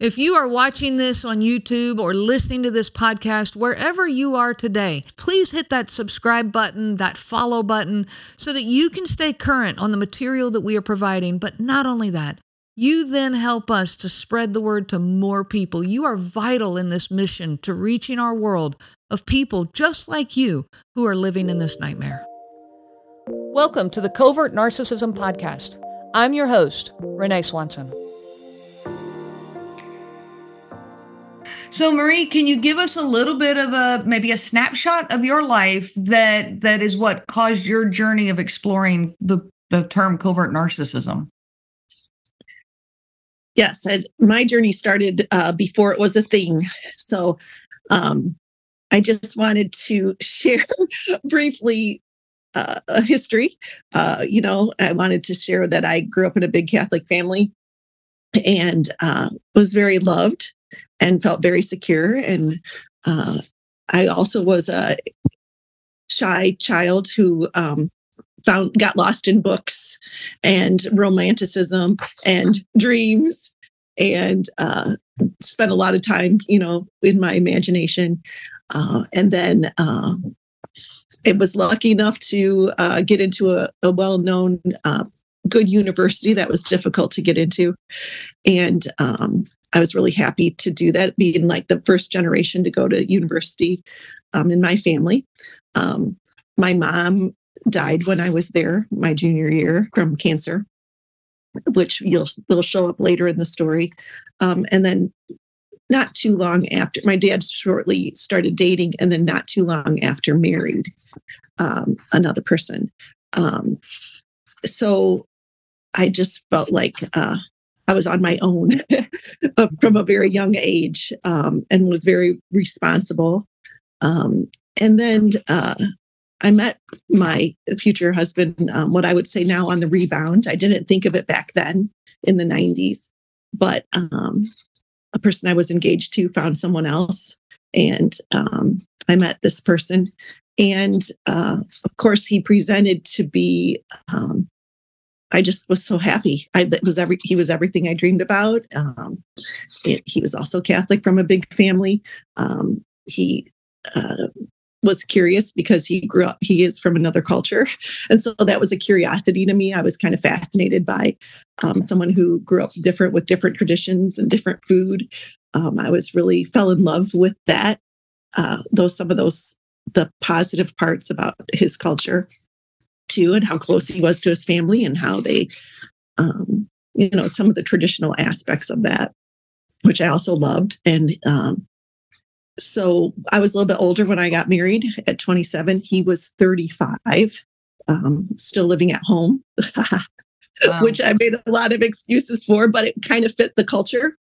If you are watching this on YouTube or listening to this podcast, wherever you are today, please hit that subscribe button, that follow button, so that you can stay current on the material that we are providing. But not only that, you then help us to spread the word to more people. You are vital in this mission to reaching our world of people just like you who are living in this nightmare. Welcome to the Covert Narcissism Podcast. I'm your host, Renee Swanson. So Marie, can you give us a little bit of a maybe a snapshot of your life that that is what caused your journey of exploring the the term covert narcissism? Yes, my journey started uh, before it was a thing. So um, I just wanted to share briefly uh, a history. Uh, you know, I wanted to share that I grew up in a big Catholic family and uh, was very loved and felt very secure. And uh, I also was a shy child who um, found got lost in books and romanticism and dreams and uh, spent a lot of time, you know, in my imagination. Uh, and then uh, it was lucky enough to uh, get into a, a well-known uh, good university that was difficult to get into and um, i was really happy to do that being like the first generation to go to university um, in my family. Um, my mom died when i was there my junior year from cancer which you'll will show up later in the story. Um, and then not too long after my dad shortly started dating and then not too long after married um, another person. Um, so I just felt like uh, I was on my own from a very young age um, and was very responsible. Um, and then uh, I met my future husband, um, what I would say now on the rebound. I didn't think of it back then in the 90s, but um, a person I was engaged to found someone else. And um, I met this person. And uh, of course, he presented to be um, I just was so happy. I was every he was everything I dreamed about. Um, it, he was also Catholic from a big family. Um, he uh, was curious because he grew up. He is from another culture, and so that was a curiosity to me. I was kind of fascinated by um, someone who grew up different with different traditions and different food. Um, I was really fell in love with that. Uh, those some of those the positive parts about his culture to and how close he was to his family and how they, um, you know, some of the traditional aspects of that, which I also loved. And um, so I was a little bit older when I got married at 27. He was 35, um, still living at home, wow. which I made a lot of excuses for, but it kind of fit the culture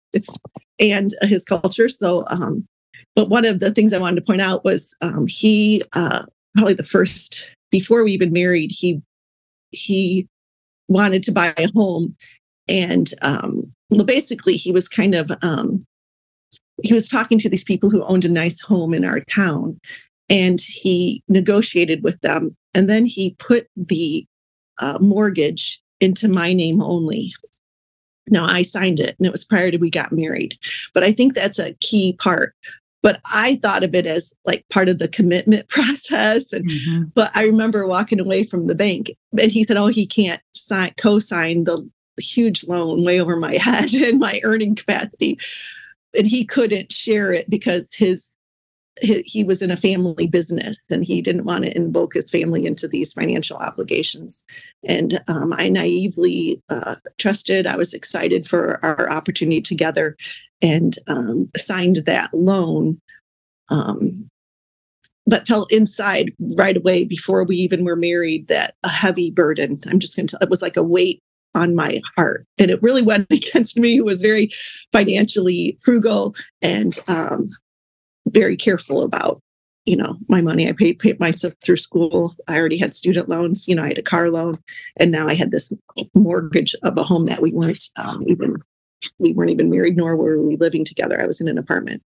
and his culture. So, um, but one of the things I wanted to point out was um, he, uh, probably the first before we even married, he he wanted to buy a home, and um, well, basically, he was kind of um, he was talking to these people who owned a nice home in our town, and he negotiated with them, and then he put the uh, mortgage into my name only. Now I signed it, and it was prior to we got married. But I think that's a key part but I thought of it as like part of the commitment process. And, mm-hmm. But I remember walking away from the bank and he said, Oh, he can't sign, co sign the huge loan way over my head and my earning capacity. And he couldn't share it because his, he was in a family business and he didn't want to invoke his family into these financial obligations. And um, I naively uh, trusted, I was excited for our opportunity together and um, signed that loan, um, but felt inside right away before we even were married that a heavy burden. I'm just going to tell it was like a weight on my heart. And it really went against me, who was very financially frugal and um, very careful about you know my money i paid, paid myself through school i already had student loans you know i had a car loan and now i had this mortgage of a home that we weren't um, even we weren't even married, nor were we living together. I was in an apartment.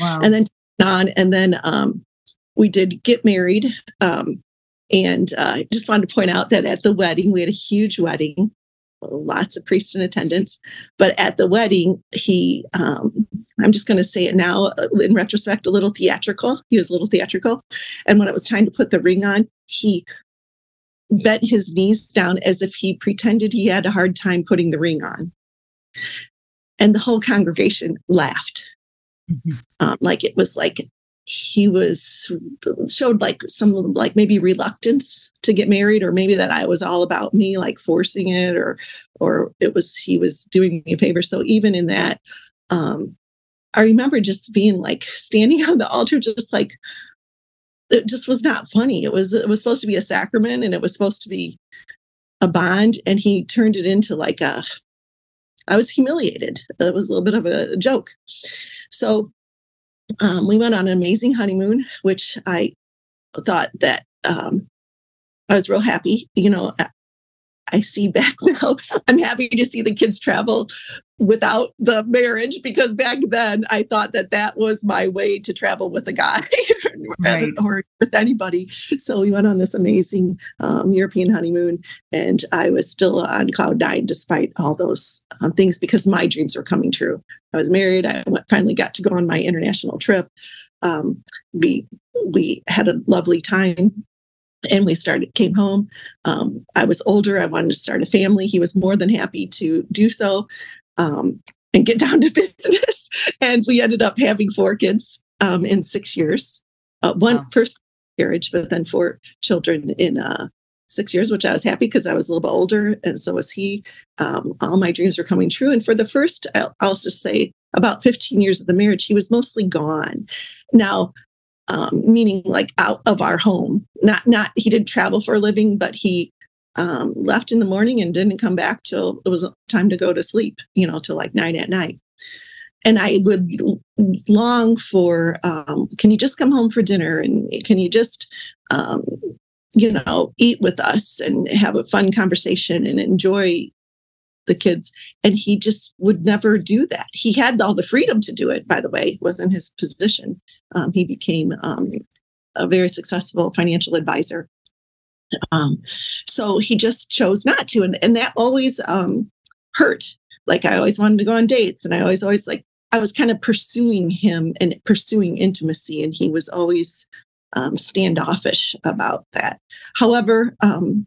Wow. And then on, and then um, we did get married. Um, and uh, just wanted to point out that at the wedding, we had a huge wedding. Lots of priests in attendance. But at the wedding, he, um, I'm just going to say it now uh, in retrospect, a little theatrical. He was a little theatrical. And when it was time to put the ring on, he bent his knees down as if he pretended he had a hard time putting the ring on. And the whole congregation laughed. Mm-hmm. Um, like it was like he was showed like some like maybe reluctance to get married or maybe that i was all about me like forcing it or or it was he was doing me a favor. So even in that um i remember just being like standing on the altar just like it just was not funny. It was it was supposed to be a sacrament and it was supposed to be a bond and he turned it into like a i was humiliated. It was a little bit of a joke. So um, we went on an amazing honeymoon, which I thought that um, I was real happy. You know, I see back now, I'm happy to see the kids travel without the marriage because back then I thought that that was my way to travel with a guy right. or with anybody. So we went on this amazing um, European honeymoon, and I was still on cloud nine despite all those um, things because my dreams were coming true. I was married. I went, finally got to go on my international trip. Um, we we had a lovely time and we started came home um, i was older i wanted to start a family he was more than happy to do so um, and get down to business. And we ended up having four kids um, in six years. Uh, one wow. first marriage but then four children in uh, six years which i was happy because i was a little bit older and so was he. Um, all my dreams were coming true. And for the first I'll, I'll just say about 15 years of the marriage he was mostly gone. Now um, meaning like out of our home. Not not he didn't travel for a living, but he um, left in the morning and didn't come back till it was time to go to sleep. You know, till like nine at night. And I would long for, um, can you just come home for dinner and can you just, um, you know, eat with us and have a fun conversation and enjoy the kids and he just would never do that he had all the freedom to do it by the way it wasn't his position um, he became um, a very successful financial advisor um, so he just chose not to and, and that always um, hurt like i always wanted to go on dates and i always always like i was kind of pursuing him and pursuing intimacy and he was always um, standoffish about that however um,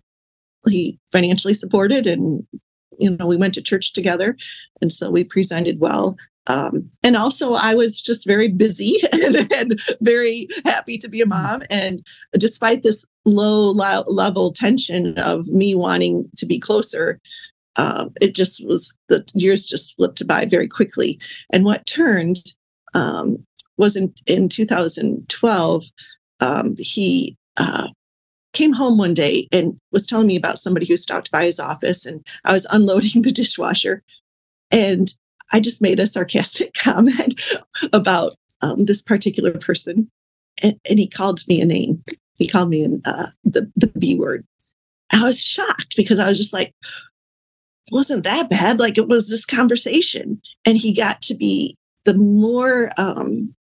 he financially supported and you know, we went to church together. And so we presented well. Um, and also, I was just very busy and, and, very happy to be a mom. And despite this low level tension of me wanting to be closer, uh, it just was the years just slipped by very quickly. And what turned um, was in, in 2012, um, he uh, came home one day and was telling me about somebody who stopped by his office and I was unloading the dishwasher. And I just made a sarcastic comment about um, this particular person. And, and, he called me a name. He called me an, uh, the, the B word. I was shocked because I was just like, wasn't that bad. Like it was this conversation. And he got to be the more um,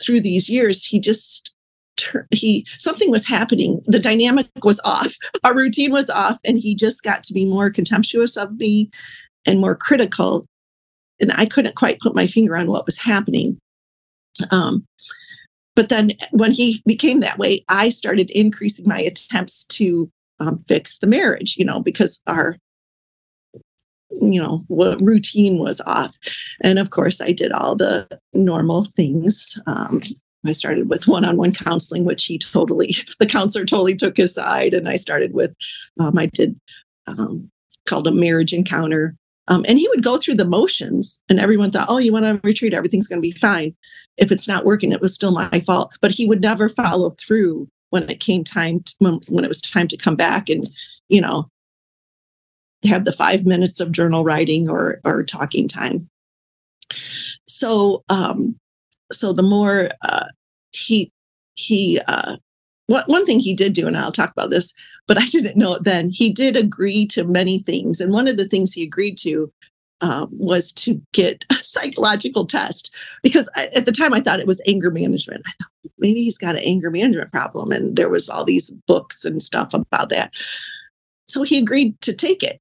through these years, he just he something was happening the dynamic was off our routine was off and he just got to be more contemptuous of me and more critical and i couldn't quite put my finger on what was happening um, but then when he became that way i started increasing my attempts to um, fix the marriage you know because our you know what routine was off and of course i did all the normal things um, I started with one on one counseling, which he totally, the counselor totally took his side. And I started with, um, I did um, called a marriage encounter. Um, and he would go through the motions, and everyone thought, oh, you went on retreat, everything's going to be fine. If it's not working, it was still my fault. But he would never follow through when it came time, to, when, when it was time to come back and, you know, have the five minutes of journal writing or, or talking time. So, um, so the more uh, he he uh, one, one thing he did do, and I'll talk about this, but I didn't know it then. He did agree to many things, and one of the things he agreed to um, was to get a psychological test because I, at the time I thought it was anger management. I thought maybe he's got an anger management problem, and there was all these books and stuff about that. So he agreed to take it.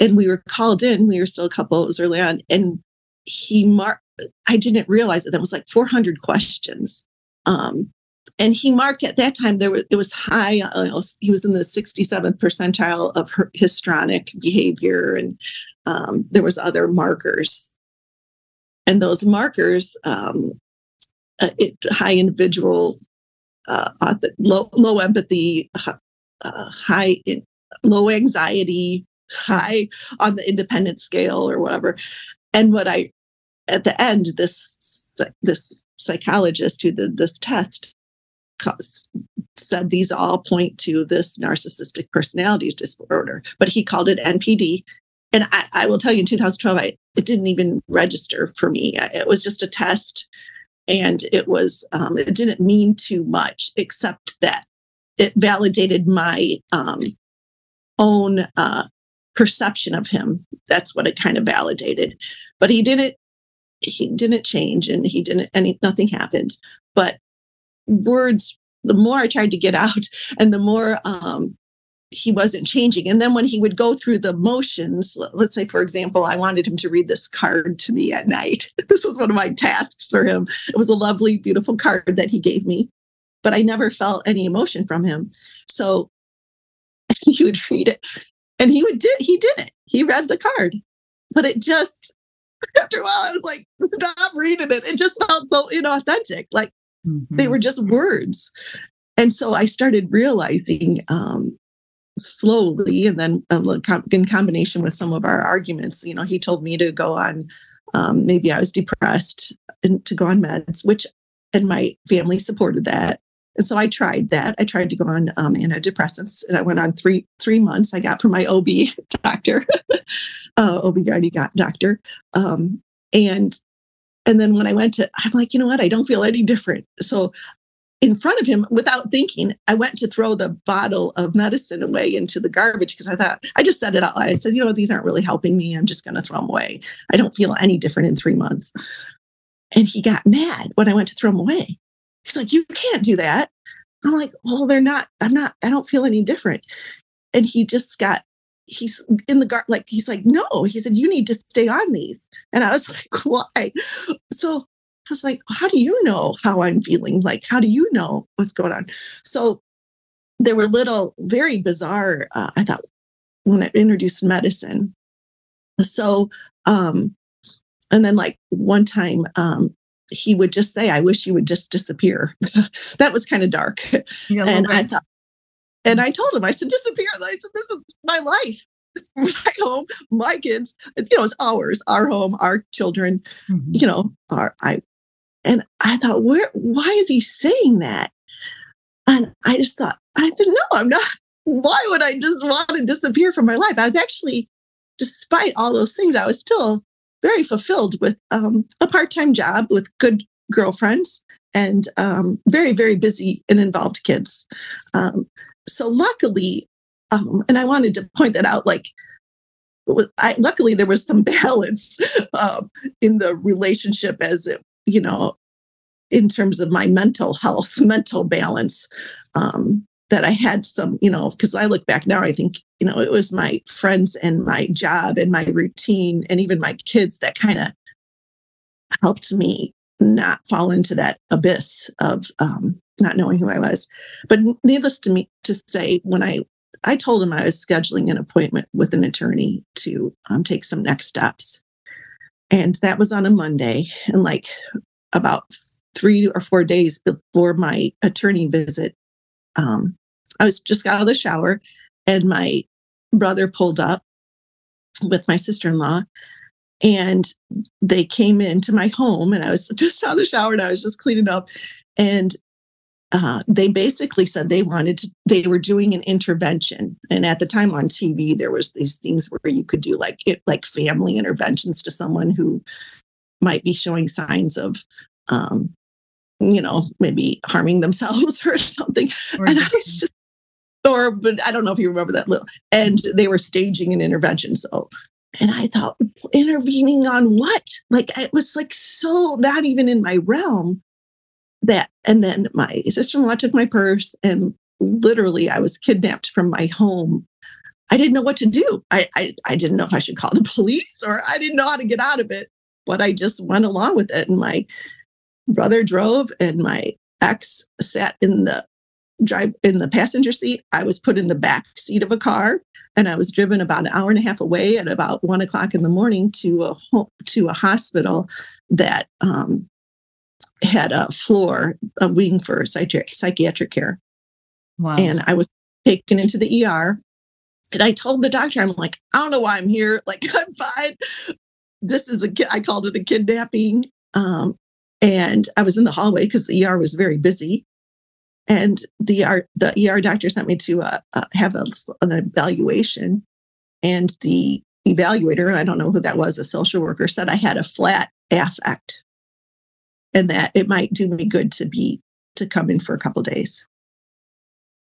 and we were called in. We were still a couple. It was early on, and he marked. I didn't realize that that was like 400 questions. Um, and he marked at that time there was it was high. Uh, he was in the 67th percentile of histrionic behavior, and um, there was other markers. And those markers, um, uh, it, high individual, uh, low low empathy, uh, high low anxiety, high on the independent scale or whatever. And what I, at the end, this this psychologist who did this test said these all point to this narcissistic personality disorder, but he called it NPD. And I, I will tell you, in 2012, I, it didn't even register for me. It was just a test, and it was um, it didn't mean too much, except that it validated my um, own uh, perception of him. That's what it kind of validated. But he didn't he didn't change and he didn't any nothing happened. But words, the more I tried to get out and the more um he wasn't changing. And then when he would go through the motions, let's say, for example, I wanted him to read this card to me at night. this was one of my tasks for him. It was a lovely, beautiful card that he gave me, but I never felt any emotion from him. So he would read it and he would do he did it he read the card but it just after a while i was like stop reading it it just felt so inauthentic like mm-hmm. they were just words and so i started realizing um, slowly and then um, in combination with some of our arguments you know he told me to go on um, maybe i was depressed and to go on meds which and my family supported that and so I tried that. I tried to go on um, antidepressants, and I went on three three months. I got from my OB doctor, uh, OB doctor, um, and and then when I went to, I'm like, you know what? I don't feel any different. So in front of him, without thinking, I went to throw the bottle of medicine away into the garbage because I thought I just said it out loud. I said, you know, these aren't really helping me. I'm just going to throw them away. I don't feel any different in three months. And he got mad when I went to throw them away. He's like, you can't do that. I'm like, well, they're not, I'm not, I don't feel any different. And he just got, he's in the garden, like, he's like, no, he said, you need to stay on these. And I was like, why? So I was like, how do you know how I'm feeling? Like, how do you know what's going on? So there were little, very bizarre, uh, I thought, when I introduced medicine. So, um, and then like one time, um, he would just say, I wish you would just disappear. that was kind of dark. Yeah, and I thought, and I told him, I said, disappear. I said, this is my life. It's my home, my kids, you know, it's ours, our home, our children, mm-hmm. you know, our, I, and I thought, where, why is he saying that? And I just thought, I said, no, I'm not. Why would I just want to disappear from my life? I was actually, despite all those things, I was still very fulfilled with um, a part-time job with good girlfriends and um, very very busy and involved kids um, so luckily um, and i wanted to point that out like I, luckily there was some balance um, in the relationship as it you know in terms of my mental health mental balance um, that I had some, you know, because I look back now, I think, you know, it was my friends and my job and my routine and even my kids that kind of helped me not fall into that abyss of um, not knowing who I was. But needless to me to say, when I I told him I was scheduling an appointment with an attorney to um, take some next steps, and that was on a Monday, and like about three or four days before my attorney visit, um, I was just got out of the shower and my brother pulled up with my sister-in-law and they came into my home and I was just out of the shower and I was just cleaning up and uh, they basically said they wanted to, they were doing an intervention and at the time on tv there was these things where you could do like it like family interventions to someone who might be showing signs of um, you know, maybe harming themselves or something. Or and I was just, or, but I don't know if you remember that little, and they were staging an intervention. So, and I thought, intervening on what? Like, it was like so not even in my realm that, and then my sister in law took my purse and literally I was kidnapped from my home. I didn't know what to do. I, I, I didn't know if I should call the police or I didn't know how to get out of it, but I just went along with it. And my brother drove and my ex sat in the drive in the passenger seat. I was put in the back seat of a car and I was driven about an hour and a half away at about one o'clock in the morning to a home, to a hospital that um, had a floor, a wing for psychi- psychiatric care. Wow. And I was taken into the ER. And I told the doctor, I'm like, I don't know why I'm here. Like, I'm fine. This is a, I called it a kidnapping. Um, and I was in the hallway because the ER was very busy. And the ER, the ER doctor sent me to uh, uh, have a, an evaluation. And the evaluator, I don't know who that was, a social worker, said I had a flat affect and that it might do me good to be to come in for a couple days.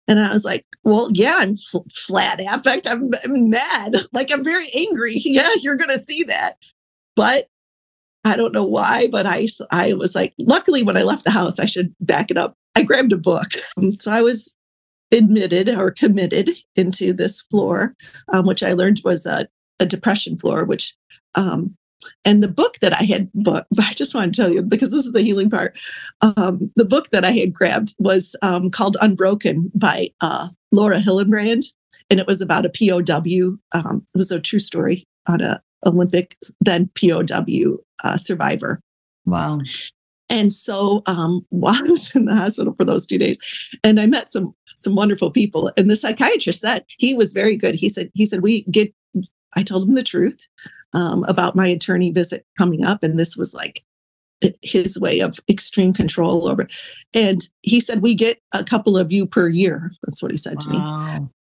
And I was like, well, yeah, I'm flat affect. I'm, I'm mad. Like, I'm very angry. Yeah, you're going to see that. But I don't know why, but I, I was like, luckily, when I left the house, I should back it up. I grabbed a book. So I was admitted or committed into this floor, um, which I learned was a, a depression floor, which um, and the book that I had bought, I just want to tell you because this is the healing part. Um, the book that I had grabbed was um, called Unbroken by uh, Laura Hillenbrand, and it was about a POW. Um, it was a true story on a Olympic then POW uh, survivor. Wow. And so um, while I was in the hospital for those two days, and I met some some wonderful people, and the psychiatrist said he was very good. He said he said we get I told him the truth um, about my attorney visit coming up. And this was like his way of extreme control over. And he said, We get a couple of you per year. That's what he said to me.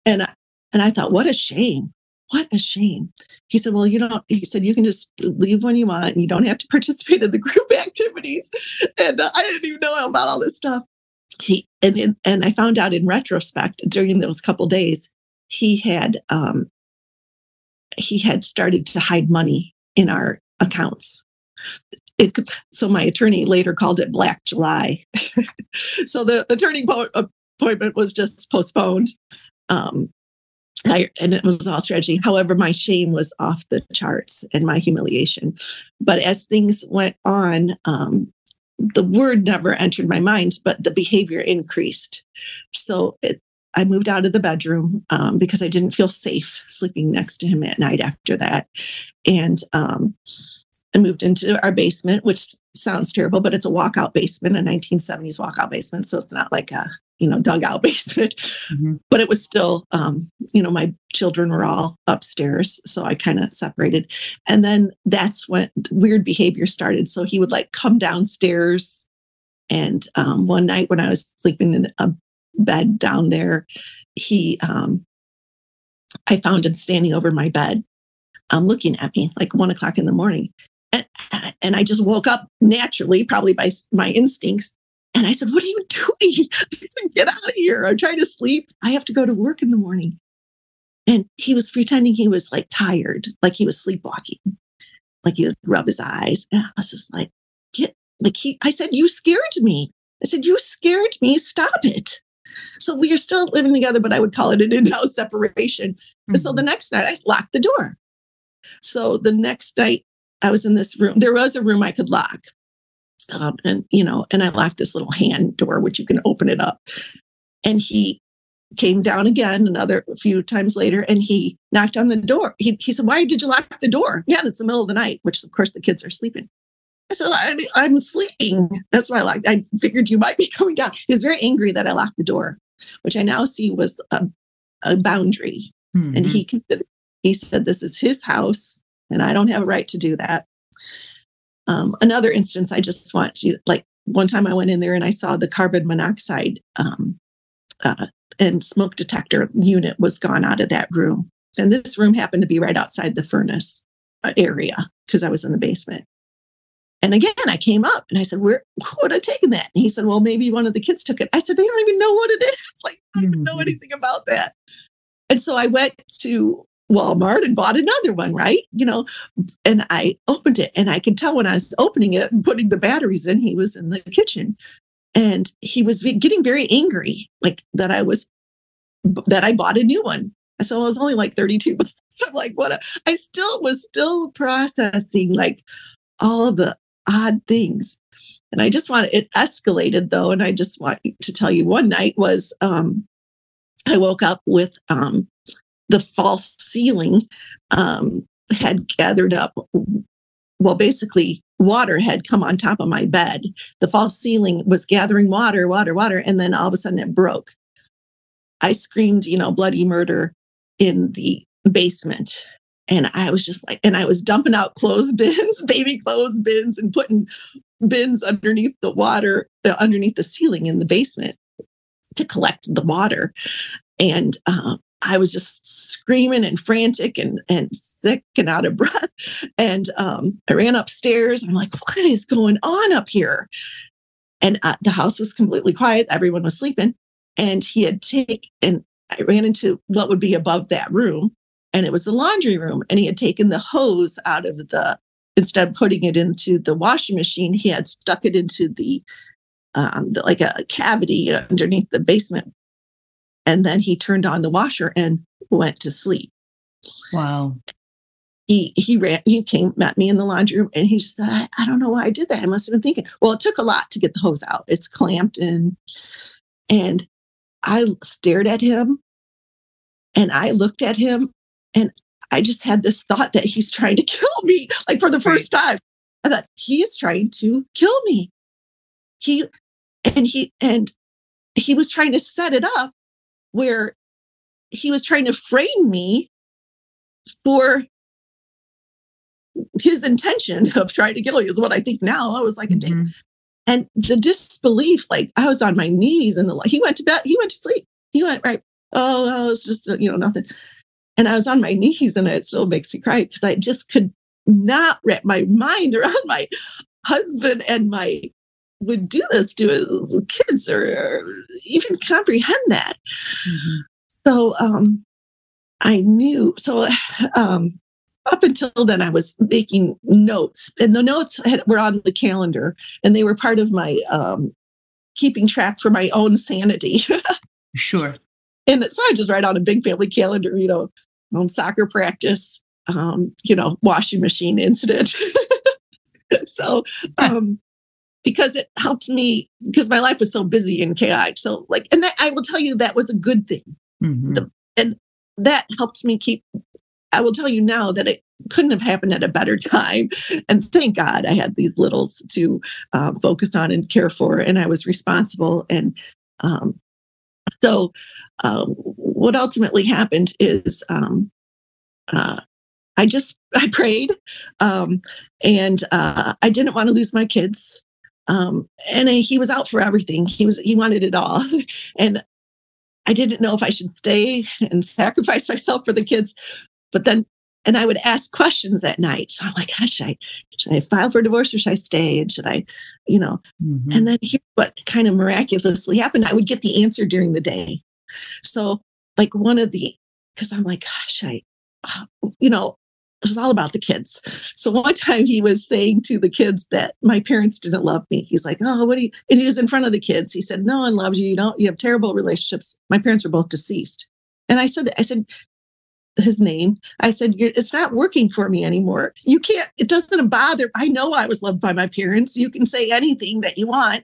And I, and I thought, what a shame. What a shame. He said, Well, you know, he said, you can just leave when you want and you don't have to participate in the group activities. And uh, I didn't even know about all this stuff. He and and I found out in retrospect during those couple days, he had um, he had started to hide money in our accounts. It, so my attorney later called it Black July. so the attorney po- appointment was just postponed. Um, and, I, and it was all strategy. However, my shame was off the charts and my humiliation. But as things went on, um, the word never entered my mind, but the behavior increased. So it, I moved out of the bedroom um, because I didn't feel safe sleeping next to him at night after that. And um, I moved into our basement, which sounds terrible, but it's a walkout basement, a 1970s walkout basement. So it's not like a, you know, dugout basement, mm-hmm. but it was still, um, you know, my children were all upstairs. So I kind of separated. And then that's when weird behavior started. So he would like come downstairs. And um, one night when I was sleeping in a bed down there, he, um, I found him standing over my bed, um, looking at me like one o'clock in the morning. And, and I just woke up naturally, probably by my instincts. And I said, What are you doing? I said, Get out of here. I'm trying to sleep. I have to go to work in the morning. And he was pretending he was like tired, like he was sleepwalking, like he would rub his eyes. And I was just like, Get, like he, I said, You scared me. I said, You scared me. Stop it. So we are still living together, but I would call it an in-house separation. Mm-hmm. So the next night I locked the door. So the next night I was in this room. There was a room I could lock. Um, and you know, and I locked this little hand door, which you can open it up. And he came down again another few times later and he knocked on the door. He, he said, Why did you lock the door? Yeah, it's the middle of the night, which of course the kids are sleeping. I said, I, am sleeping. That's why I locked. I figured you might be coming down. He was very angry that I locked the door, which I now see was a, a boundary. Mm-hmm. And he considered, he said, this is his house and I don't have a right to do that. Um, another instance, I just want you, like one time I went in there and I saw the carbon monoxide um, uh, and smoke detector unit was gone out of that room. And this room happened to be right outside the furnace uh, area because I was in the basement. And again, I came up and I said, Where who would have taken that? And he said, Well, maybe one of the kids took it. I said, They don't even know what it is. Like, I don't know mm-hmm. anything about that. And so I went to Walmart and bought another one, right? You know, and I opened it and I could tell when I was opening it and putting the batteries in, he was in the kitchen and he was getting very angry, like that I was, that I bought a new one. So I was only like 32. So I'm like, what? A, I still was still processing like all the odd things. And I just want it escalated though. And I just want to tell you one night was um, I woke up with um, the false ceiling um, had gathered up. Well, basically, water had come on top of my bed. The false ceiling was gathering water, water, water, and then all of a sudden it broke. I screamed, you know, bloody murder in the basement. And I was just like, and I was dumping out clothes bins, baby clothes bins, and putting bins underneath the water, uh, underneath the ceiling in the basement to collect the water. And uh, I was just screaming and frantic and, and sick and out of breath. And um, I ran upstairs. I'm like, what is going on up here? And uh, the house was completely quiet. Everyone was sleeping. And he had taken, and I ran into what would be above that room. And it was the laundry room. And he had taken the hose out of the, instead of putting it into the washing machine, he had stuck it into the, um, the, like a cavity underneath the basement and then he turned on the washer and went to sleep. Wow. He he ran, he came, met me in the laundry room, and he just said, I, I don't know why I did that. I must have been thinking. Well, it took a lot to get the hose out. It's clamped in. And I stared at him and I looked at him and I just had this thought that he's trying to kill me. Like for the first time. I thought, he is trying to kill me. He and he and he was trying to set it up where he was trying to frame me for his intention of trying to kill you is what I think now. I was like, mm-hmm. and the disbelief, like I was on my knees and the he went to bed, he went to sleep, he went right. Oh, well, it's just you know nothing. And I was on my knees, and it still makes me cry because I just could not wrap my mind around my husband and my would do this to kids or, or even comprehend that. Mm-hmm. So um, I knew. So um, up until then, I was making notes, and the notes had, were on the calendar, and they were part of my um, keeping track for my own sanity. sure. And so I just write on a big family calendar, you know, on soccer practice, um, you know, washing machine incident. so um, because it helped me because my life was so busy and chaotic. So like, and that, I will tell you that was a good thing. Mm-hmm. The, and that helped me keep, I will tell you now that it couldn't have happened at a better time. And thank God I had these littles to uh, focus on and care for, and I was responsible. And um, so um, what ultimately happened is um, uh, I just I prayed, um, and uh, I didn't want to lose my kids. Um, and he was out for everything. He was he wanted it all, and I didn't know if I should stay and sacrifice myself for the kids. But then, and I would ask questions at night. So I'm like, gosh, should I, should I file for divorce or should I stay? And should I, you know? Mm-hmm. And then here's what kind of miraculously happened. I would get the answer during the day. So, like one of the, because I'm like, gosh, I, you know, it was all about the kids. So one time he was saying to the kids that my parents didn't love me. He's like, "Oh, what do you?" And he was in front of the kids. He said, "No one loves you. You don't. You have terrible relationships." My parents were both deceased, and I said, "I said." His name i said it's not working for me anymore you can't it doesn't bother i know i was loved by my parents you can say anything that you want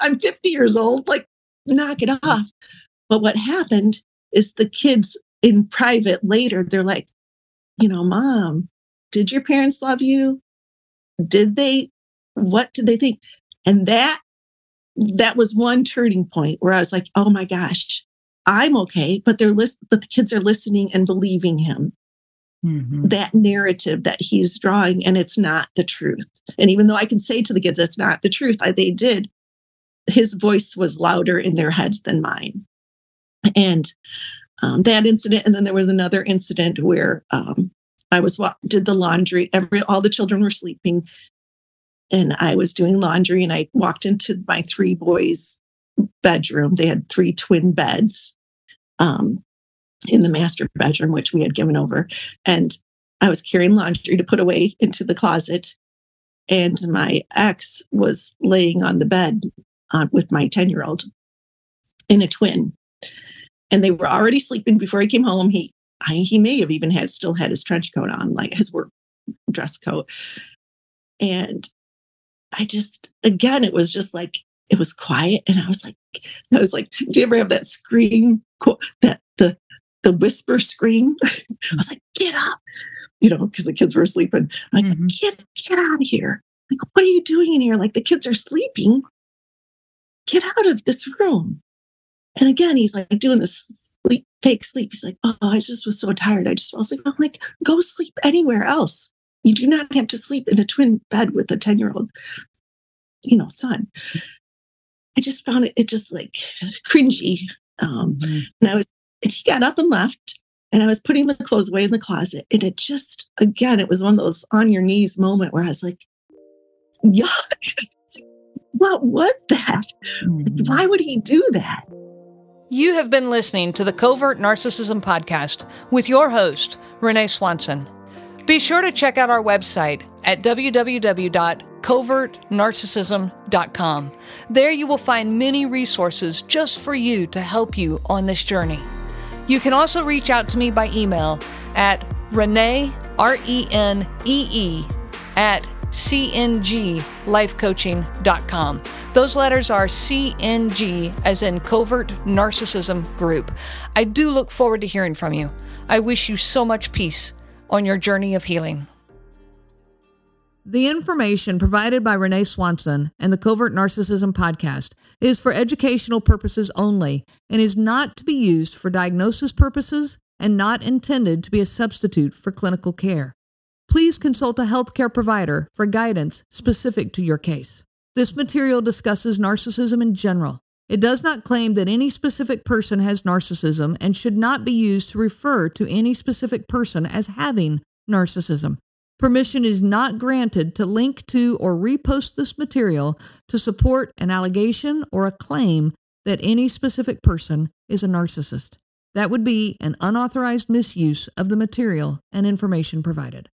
i'm 50 years old like knock it off but what happened is the kids in private later they're like you know, mom, did your parents love you? Did they, what did they think? And that, that was one turning point where I was like, oh my gosh, I'm okay, but they're list, but the kids are listening and believing him. Mm-hmm. That narrative that he's drawing, and it's not the truth. And even though I can say to the kids, it's not the truth, I, they did, his voice was louder in their heads than mine. And um, that incident, and then there was another incident where um, I was did the laundry. Every all the children were sleeping, and I was doing laundry. And I walked into my three boys' bedroom. They had three twin beds um, in the master bedroom, which we had given over. And I was carrying laundry to put away into the closet, and my ex was laying on the bed uh, with my ten year old in a twin and they were already sleeping before he came home. He I, he may have even had still had his trench coat on, like his work dress coat. And I just, again, it was just like, it was quiet. And I was like, I was like, do you ever have that scream, that the, the whisper scream? I was like, get up, you know, because the kids were sleeping. I'm like, mm-hmm. get, get out of here. Like, what are you doing in here? Like, the kids are sleeping. Get out of this room. And again, he's like doing this sleep, fake sleep. He's like, oh, I just was so tired. I just I was like, I'm like, go sleep anywhere else. You do not have to sleep in a twin bed with a 10 year old, you know, son. I just found it, it just like cringy. Um, mm-hmm. And I was, and he got up and left and I was putting the clothes away in the closet. And it just, again, it was one of those on your knees moment where I was like, yuck. what was that? Mm-hmm. Why would he do that? You have been listening to the Covert Narcissism Podcast with your host, Renee Swanson. Be sure to check out our website at www.covertnarcissism.com. There you will find many resources just for you to help you on this journey. You can also reach out to me by email at Renee, R E N E E, at cnglifecoaching.com. Those letters are CNG, as in Covert Narcissism Group. I do look forward to hearing from you. I wish you so much peace on your journey of healing. The information provided by Renee Swanson and the Covert Narcissism podcast is for educational purposes only and is not to be used for diagnosis purposes and not intended to be a substitute for clinical care please consult a healthcare provider for guidance specific to your case. This material discusses narcissism in general. It does not claim that any specific person has narcissism and should not be used to refer to any specific person as having narcissism. Permission is not granted to link to or repost this material to support an allegation or a claim that any specific person is a narcissist. That would be an unauthorized misuse of the material and information provided.